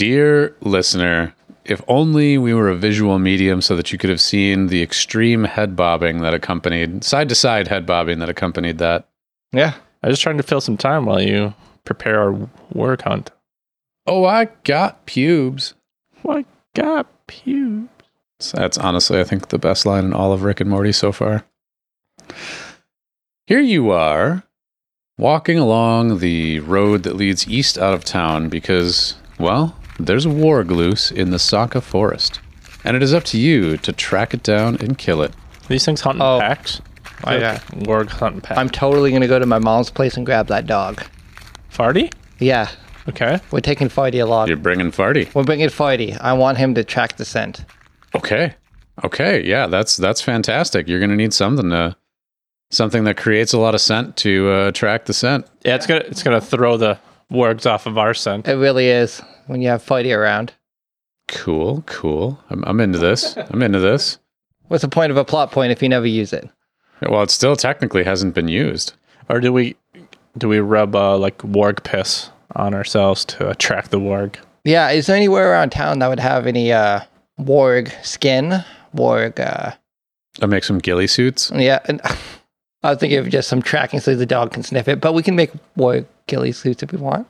Dear listener, if only we were a visual medium so that you could have seen the extreme head bobbing that accompanied, side to side head bobbing that accompanied that. Yeah. I was just trying to fill some time while you prepare our warg hunt. Oh, I got pubes. I got pubes? So that's honestly, I think, the best line in all of Rick and Morty so far. Here you are, walking along the road that leads east out of town because, well, there's a warg loose in the Saka forest. And it is up to you to track it down and kill it. These things hunt in Oh. packs. Oh, yeah. Warg hunt in packs. I'm totally going to go to my mom's place and grab that dog. Farty? Yeah. Okay. We're taking Farty along. You're bringing Farty. We're bringing Farty. I want him to track the scent. Okay. Okay. Yeah, that's that's fantastic. You're gonna need something to something that creates a lot of scent to uh, attract the scent. Yeah, it's gonna it's gonna throw the wargs off of our scent. It really is when you have Fighty around. Cool. Cool. I'm, I'm into this. I'm into this. What's the point of a plot point if you never use it? Well, it still technically hasn't been used. Or do we do we rub uh, like warg piss on ourselves to attract the warg? Yeah, is there anywhere around town that would have any uh warg skin? Warg uh I make some ghillie suits. yeah, and I was thinking of just some tracking so the dog can sniff it, but we can make warg ghillie suits if we want.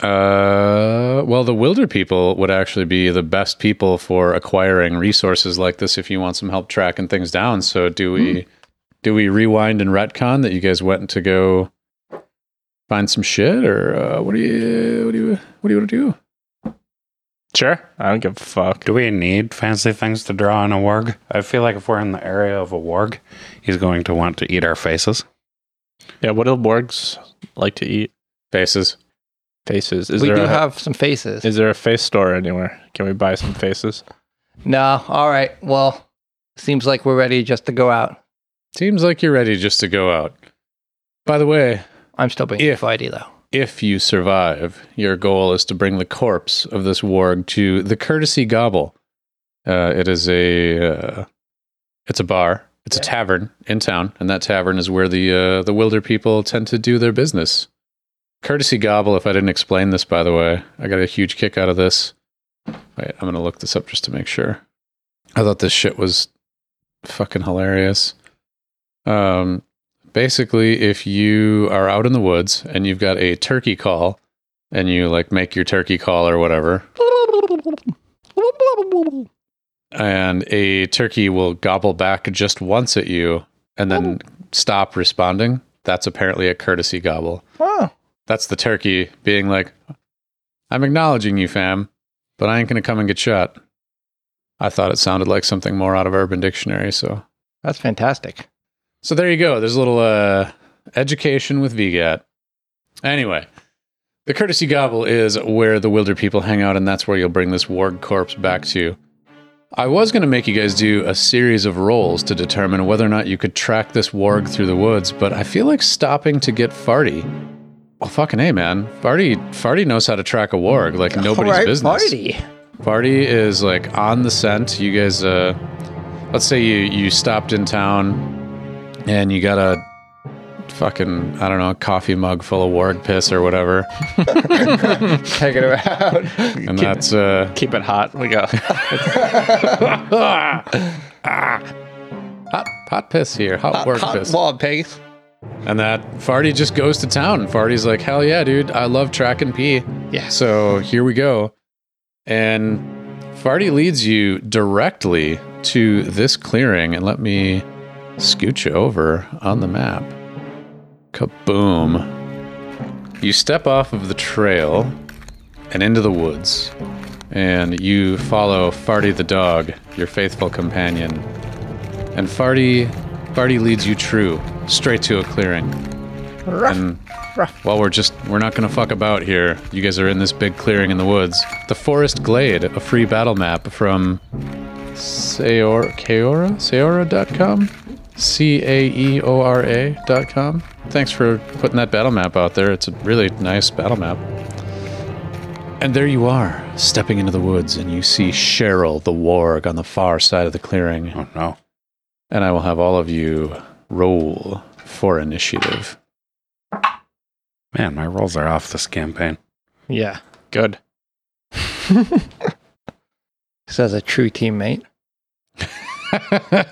Uh, well, the Wilder people would actually be the best people for acquiring resources like this if you want some help tracking things down. So, do we do we rewind and retcon that you guys went to go find some shit, or uh, what do you what do you what do you want to do? Sure. I don't give a fuck. Do we need fancy things to draw on a warg? I feel like if we're in the area of a warg, he's going to want to eat our faces. Yeah, what do wargs like to eat? Faces. Faces. Is we there do a, have some faces. is there a face store anywhere? Can we buy some faces? no, all right. Well, seems like we're ready just to go out. Seems like you're ready just to go out. By the way, I'm still bringing If- Fighty though. if you survive, your goal is to bring the corpse of this warg to the Courtesy Gobble. Uh, it is a uh, it's a bar. It's a tavern in town, and that tavern is where the uh, the Wilder people tend to do their business. Courtesy Gobble. If I didn't explain this, by the way, I got a huge kick out of this. Wait, I'm gonna look this up just to make sure. I thought this shit was fucking hilarious. Um, basically if you are out in the woods and you've got a turkey call and you like make your turkey call or whatever and a turkey will gobble back just once at you and then stop responding that's apparently a courtesy gobble Oh, that's the turkey being like i'm acknowledging you fam but i ain't gonna come and get shot i thought it sounded like something more out of urban dictionary so that's fantastic. so there you go. There's a little uh, education with VGAT. Anyway, the Courtesy Gobble is where the Wilder people hang out, and that's where you'll bring this warg corpse back to. I was going to make you guys do a series of rolls to determine whether or not you could track this warg through the woods, but I feel like stopping to get Farty. Well, fucking hey, man. Farty, Farty knows how to track a warg like nobody's all right, business. Fighty. Farty is like on the scent. You guys, uh, let's say you you stopped in town and you got a fucking I don't know coffee mug full of warg piss or whatever, Take it out, and that's uh, Keep it hot. We got hot hot piss here, hot warg Hot piss, wall pigs. And that Farty just goes to town. Farty's like, hell yeah, dude, I love track and pee. Yeah. So here we go. And Farty leads you directly to this clearing. And let me scooch you over on the map. Kaboom. You step off of the trail and into the woods. And you follow Farty the dog, your faithful companion. And Farty, Farty leads you true, straight to a clearing. And well, we're just we're not gonna fuck about here. You guys are in this big clearing in the woods. The Forest Glade, a free battle map from Seor Keora? Seora.com? C A E O R A dot com. Thanks for putting that battle map out there. It's a really nice battle map. And there you are, stepping into the woods, and you see Cheryl the warg on the far side of the clearing. Oh no. And I will have all of you roll for initiative. Man, my rolls are off this campaign. Yeah. good. Says a true teammate.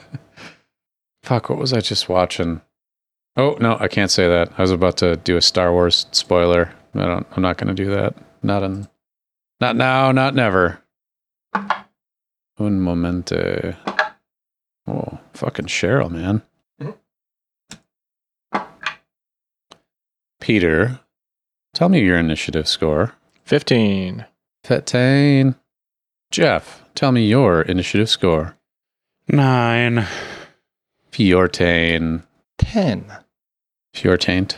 Fuck, what was I just watching? Oh, no, I can't say that. I was about to do a Star Wars spoiler. I don't I'm not going to do that. Not in Not now, not never. Un momente. Oh, fucking Cheryl, man. Mm-hmm. Peter, tell me your initiative score. 15. Fetane. Jeff, tell me your initiative score. Nine. Fiortane. Ten. Fiortaint.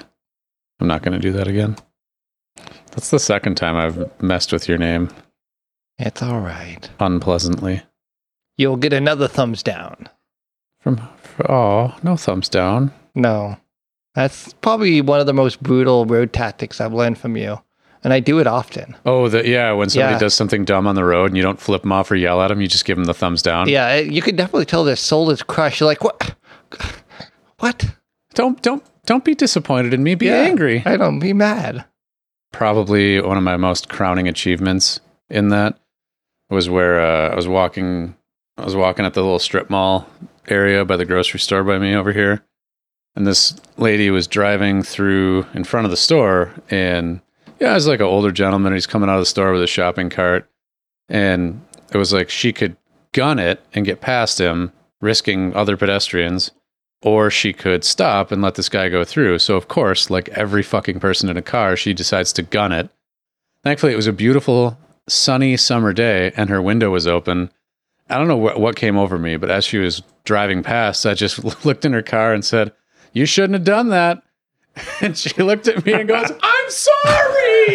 I'm not going to do that again. That's the second time I've messed with your name It's all right. unpleasantly. You'll get another thumbs down. From oh, no thumbs down. No. That's probably one of the most brutal road tactics I've learned from you. And I do it often. Oh, the, yeah. When somebody Yeah. does something dumb on the road and you don't flip them off or yell at them, you just give them the thumbs down. Yeah, you can definitely tell their soul is crushed. You're like, what? What? Don't don't don't be disappointed in me. Be Yeah. angry. I don't be mad. Probably one of my most crowning achievements in that was where uh, I was walking. I was walking at the little strip mall area by the grocery store by me over here, and this lady was driving through in front of the store, and yeah, it was like an older gentleman. He's coming out of the store with a shopping cart, and it was like she could gun it and get past him, risking other pedestrians, or she could stop and let this guy go through. So, of course, like every fucking person in a car, she decides to gun it. Thankfully, it was a beautiful, sunny summer day and her window was open. I don't know what, what came over me, but as she was driving past, I just looked in her car and said, You shouldn't have done that. And she looked at me and goes, I'm sorry.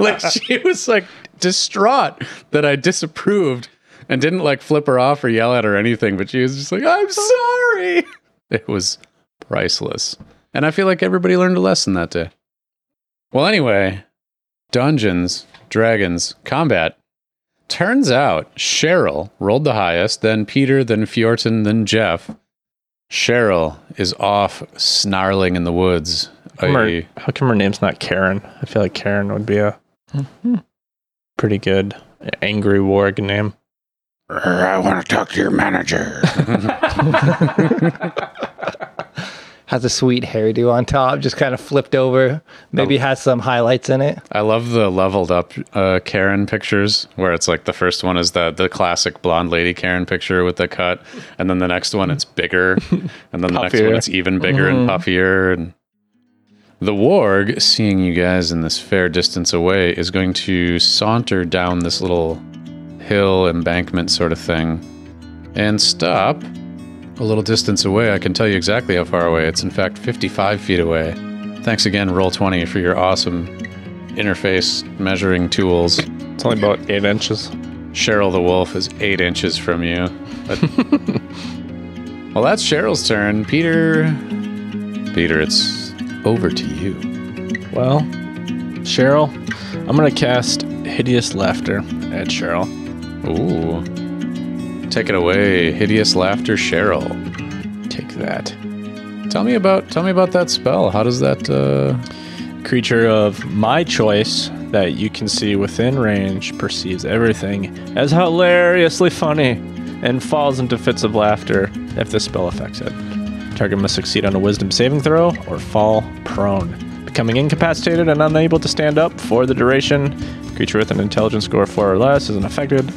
like she was like distraught that I disapproved and didn't like flip her off or yell at her or anything, but she was just like, I'm sorry. It was priceless. And I feel like everybody learned a lesson that day. Well, anyway, Dungeons, Dragons, Combat. Turns out Cheryl rolled the highest, then Peter, then Fjorton, then Jeff. Cheryl is off snarling in the woods. How come, her, how come her name's not Karen? I feel like Karen would be a mm-hmm. pretty good angry warg name. I want to talk to your manager. Has a sweet hairdo on top, just kind of flipped over. Maybe has some highlights in it. I love the leveled up uh, Karen pictures where it's like the first one is the the classic blonde lady Karen picture with the cut, and then the next one it's bigger, and then the next one it's even bigger and puffier. And the warg, seeing you guys in this fair distance away, is going to saunter down this little hill embankment sort of thing, and stop a little distance away. I can tell you exactly how far away. It's in fact 55 feet away. Thanks again, Roll20, for your awesome interface measuring tools. It's only about eight inches. Cheryl the wolf is eight inches from you. But- well, that's Cheryl's turn. Peter. Peter, it's over to you. Well, Cheryl, I'm gonna cast hideous laughter at Cheryl. Ooh. Take it away, hideous laughter, Cheryl. Take that. Tell me about tell me about that spell. How does that? uh Creature of my choice that you can see within range perceives everything as hilariously funny and falls into fits of laughter if this spell affects it. Target must succeed on a wisdom saving throw or fall prone. Becoming incapacitated and unable to stand up for the duration. Creature with an intelligence score of four or less isn't affected.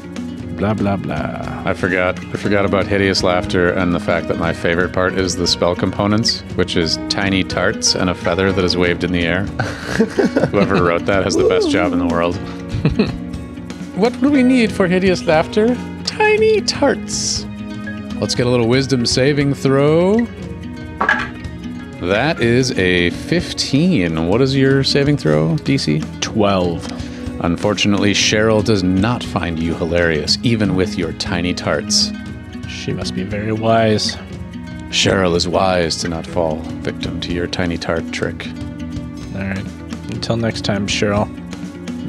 Blah blah blah. I forgot. I forgot about hideous laughter and the fact that my favorite part is the spell components, which is tiny tarts and a feather that is waved in the air. Whoever wrote that has the best job in the world. what do we need for hideous laughter? Tiny tarts. Let's get a little wisdom saving throw. That is a 15. What is your saving throw, DC? Twelve. Unfortunately, Cheryl does not find you hilarious, even with your tiny tarts. She must be very wise. Cheryl is wise to not fall victim to your tiny tart trick. All right. Until next time, Cheryl.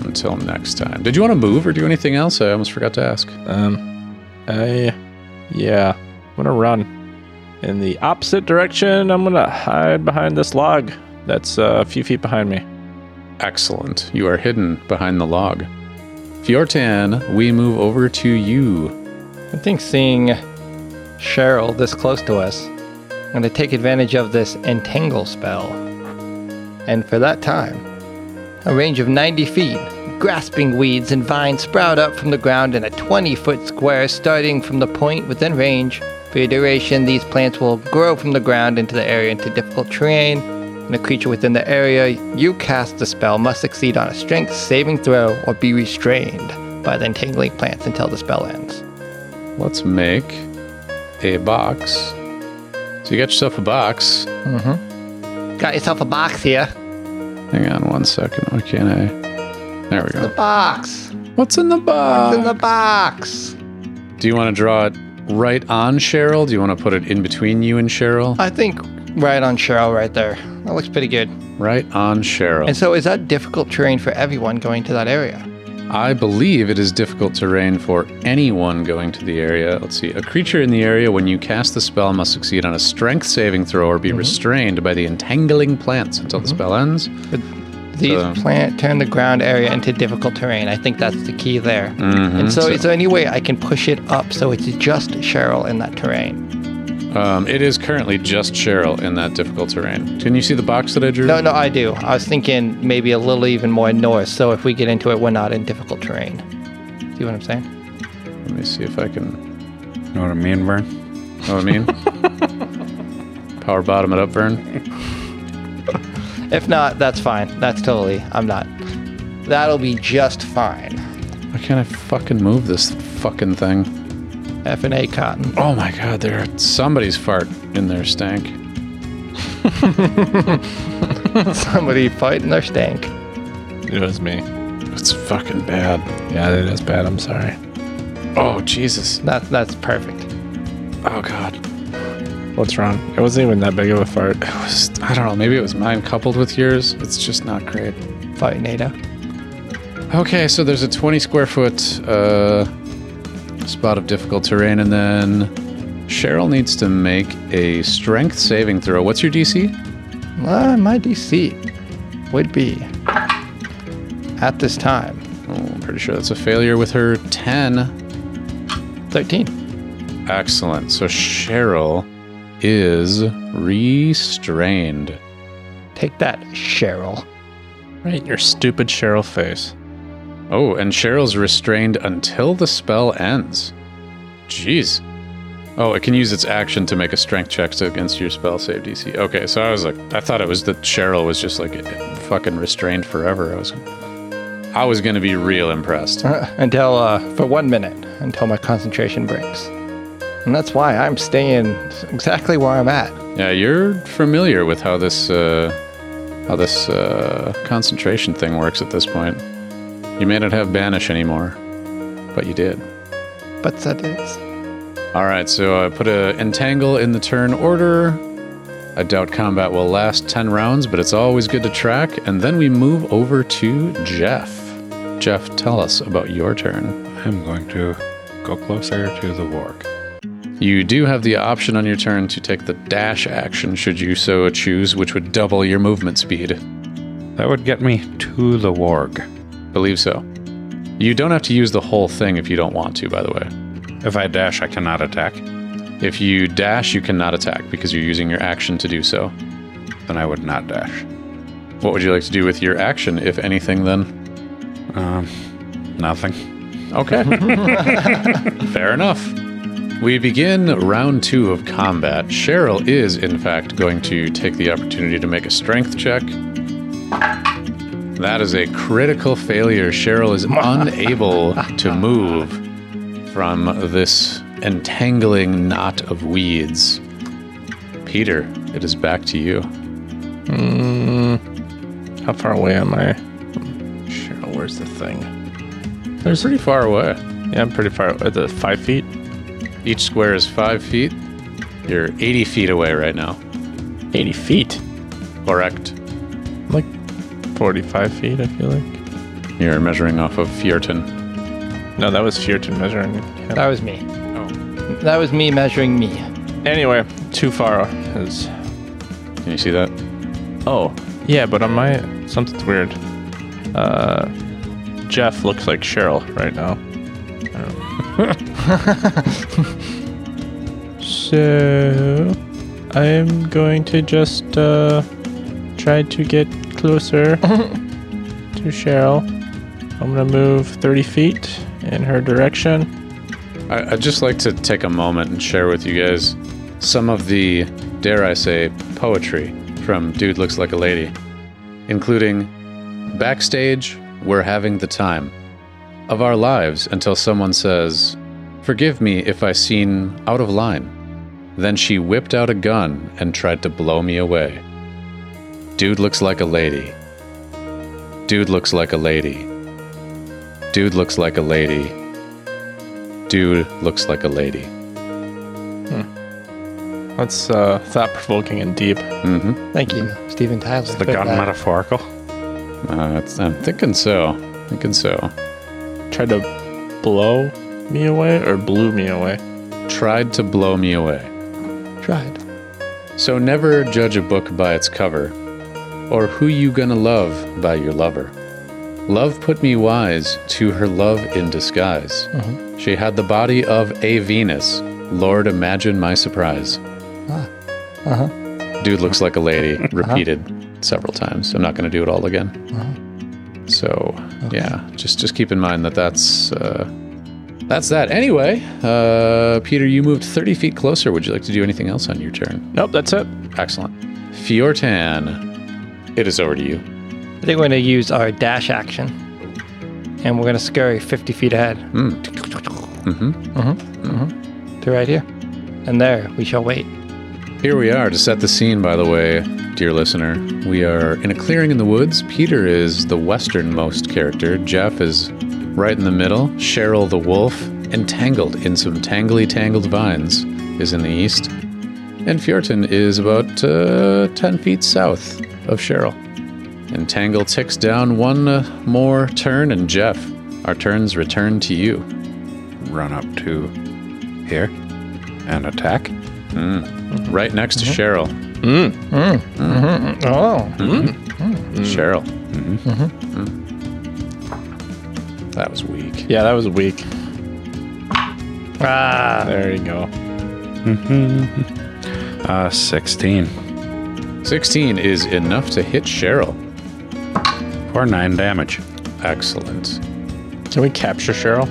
Until next time. Did you want to move or do anything else? I almost forgot to ask. Um, I, yeah, I'm gonna run in the opposite direction. I'm gonna hide behind this log that's uh, a few feet behind me. Excellent. You are hidden behind the log. Fjorton, we move over to you. I think seeing Cheryl this close to us, I'm going to take advantage of this entangle spell. And for that time, a range of 90 feet, grasping weeds and vines sprout up from the ground in a 20 foot square starting from the point within range. For your duration, these plants will grow from the ground into the area into difficult terrain. And a creature within the area you cast the spell must succeed on a strength saving throw or be restrained by the entangling plants until the spell ends. Let's make a box. So you got yourself a box. Mm-hmm. Got yourself a box here. Hang on one second. Why can't I? There we go. The box. What's in the box? It's in the box. Do you want to draw it right on Cheryl? Do you want to put it in between you and Cheryl? I think right on Cheryl right there. That looks pretty good. Right on Cheryl. And so is that difficult terrain for everyone going to that area? I believe it is difficult terrain for anyone going to the area. Let's see. A creature in the area, when you cast the spell, must succeed on a strength saving throw or be Mm-hmm. restrained by the entangling plants until the spell ends. But These So- plant turn the ground area into difficult terrain. I think that's the key there. Mhm. And so, is there any way I can push it up so it's just Cheryl in that terrain? Um, it is currently just Cheryl in that difficult terrain. Can you see the box that I drew? No, no, I do. I was thinking maybe a little even more north. So if we get into it, we're not in difficult terrain. See what I'm saying? Let me see if I can. Know what I mean, Vern? Know what I mean? Power bottom it up, Vern. If not, that's fine. That's totally. I'm not. That'll be just fine. Why can't I fucking move this fucking thing? F and A cotton. Oh my god, there somebody's fart in there stank. Somebody fighting their stank. It was me. It's fucking bad. Yeah, that is bad. I'm sorry. Oh Jesus. That that's perfect. Oh god. What's wrong? It wasn't even that big of a fart. It was I don't know, maybe it was mine coupled with yours. It's just not great. Fighting Ada. Okay, so there's a 20 square foot uh, spot of difficult terrain, and then Cheryl needs to make a strength saving throw. What's your DC? Uh, my DC would be at this time Oh, I'm pretty sure that's a failure with her 10. 13. Excellent. So Cheryl is restrained. Take that, Cheryl. Right, in your stupid Cheryl face. Oh, and Cheryl's restrained until the spell ends. Jeez. Oh, it can use its action to make a strength check against your spell save DC. Okay, so I was like, I thought it was that Cheryl was just like fucking restrained forever. I was, I was gonna be real impressed. until uh, for one minute until my concentration breaks. And that's why I'm staying exactly where I'm at. Yeah, you're familiar with how this, uh, how this uh, concentration thing works at this point. You may not have banish anymore, but you did. But that is. All right, so I put a entangle in the turn order. I doubt combat will last 10 rounds, but it's always good to track. And then we move over to Jeff. Jeff, tell us about your turn. I'm going to go closer to the warg. You do have the option on your turn to take the dash action should you so choose, which would double your movement speed. That would get me to the warg. Believe so. You don't have to use the whole thing if you don't want to, by the way. If I dash, I cannot attack. If you dash, you cannot attack because you're using your action to do so. Then I would not dash. What would you like to do with your action, if anything, then? Um, nothing. Okay. Fair enough. We begin round two of combat. Cheryl is, in fact, going to take the opportunity to make a strength check. That is a critical failure. Cheryl is unable to move from this entangling knot of weeds. Peter, it is back to you. Hmm. How far away am I? Cheryl, where's the thing? They're pretty far away. Yeah, I'm pretty far. Uh, is it five feet? Each square is five feet. You're 80 feet away right now. 80 feet. Correct. Like 45 feet, I feel like. You're measuring off of Fjorton. No, that was Fjorton measuring. That was me. Oh. That was me measuring me. Anyway, too far is. Can you see that? Oh, yeah, but on my. Something's weird. Uh, Jeff looks like Cheryl right now. so, I'm going to just uh, try to get closer to Cheryl. I'm gonna move 30 feet in her direction. I, I'd just like to take a moment and share with you guys some of the, dare I say, poetry from Dude Looks Like a Lady, including Backstage, we're having the time of our lives until someone says, Forgive me if I seem out of line. Then she whipped out a gun and tried to blow me away. Dude looks like a lady. Dude looks like a lady. Dude looks like a lady. Dude looks like a lady. That's uh, thought provoking and deep. Mm-hmm. Thank you, Steven Tyler. The gun that. metaphorical. Uh, it's, I'm thinking so. Thinking so. Tried to blow me away or blew me away. Tried to blow me away. Tried. So never judge a book by its cover, or who you gonna love by your lover. Love put me wise to her love in disguise. She had the body of a Venus. Lord, imagine my surprise. Uh-huh. Dude looks like a lady, repeated several times. I'm not gonna do it all again. So yeah, just just keep in mind that that's uh, that's that. Anyway, uh, Peter, you moved 30 feet closer. Would you like to do anything else on your turn? Nope, that's it. Excellent. Fjorton, it is over to you. I think we're going to use our dash action, and we're going to scurry 50 feet ahead Mm-hmm. Mm hmm. To right here. And there we shall wait. Here we are to set the scene, by the way, dear listener. We are in a clearing in the woods. Peter is the westernmost character. Jeff is right in the middle. Cheryl the wolf, entangled in some tangly tangled vines, is in the east. And Fjorton is about uh, 10 feet south of Cheryl. Entangle ticks down one uh, more turn, and Jeff, our turns return to you. Run up to here and attack. Hmm. Right next to Cheryl. Oh, Cheryl. Mm. That was weak. Yeah, that was weak. ah, There you go. Mm-hmm. Uh, 16 16 is enough to hit Cheryl. for 9 damage. Excellent. Can we capture Cheryl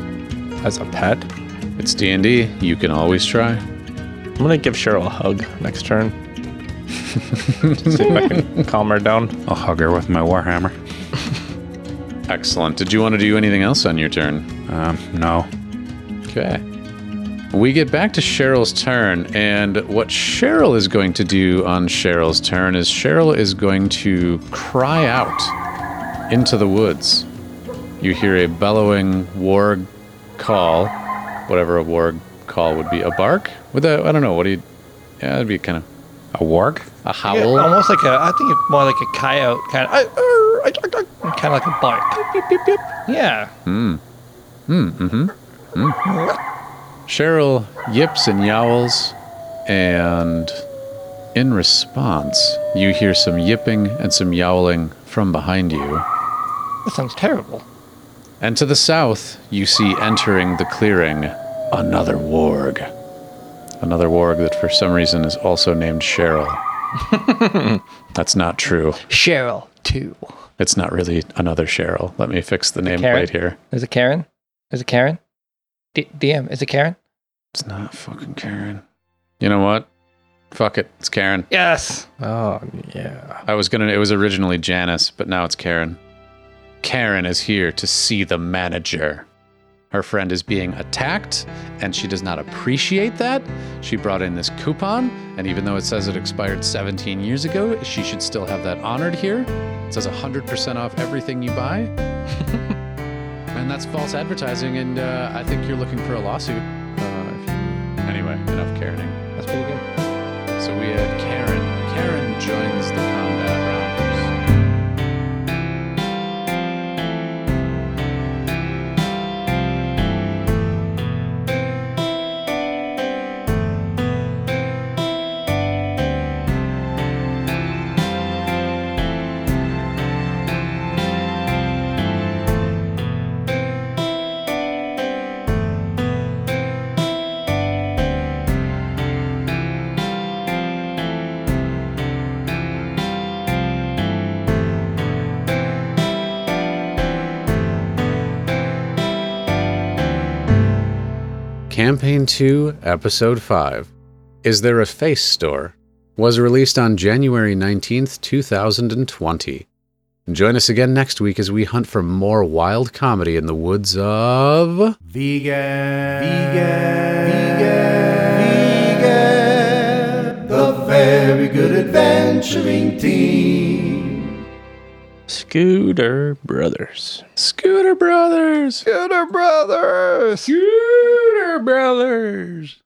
as a pet? It's D&D. You can always try. I'm gonna give Cheryl a hug next turn. See if I can calm her down. I'll hug her with my warhammer. Excellent. Did you want to do anything else on your turn? Um, no. Okay. We get back to Cheryl's turn, and what Cheryl is going to do on Cheryl's turn is Cheryl is going to cry out into the woods. You hear a bellowing warg call, whatever a warg call would be. A bark? With a, I don't know, what do you, yeah, it'd be kind of A warg? a howl, yeah, almost like a. I think it's more like a coyote kind of. Er, kind of like a bark. Yeah. Hmm. Hmm, mm-hmm, hmm. Cheryl yips and yowls, and in response, you hear some yipping and some yowling from behind you. That sounds terrible. And to the south, you see entering the clearing another warg. Another warg that for some reason is also named Cheryl. That's not true. Cheryl too. It's not really another Cheryl. Let me fix the Karen? nameplate here. Is it Karen? Is it Karen? D- DM, is it Karen? It's not fucking Karen. You know what? Fuck it. It's Karen. Yes. Oh yeah. I was gonna. It was originally Janice, but now it's Karen. Karen is here to see the manager. Her friend is being attacked, and she does not appreciate that. She brought in this coupon, and even though it says it expired 17 years ago, she should still have that honored here. It says 100% off everything you buy. and that's false advertising, and uh, I think you're looking for a lawsuit. Anyway, enough Karening. That's pretty good. So we had Karen. Karen joins the Campaign 2, Episode 5 Is There a Face Store? was released on January 19th, 2020. Join us again next week as we hunt for more wild comedy in the woods of. Vegan, vegan, vegan, vegan, the very good adventuring team. Scooter Brothers. Scooter Brothers. Scooter Brothers. Scooter Brothers.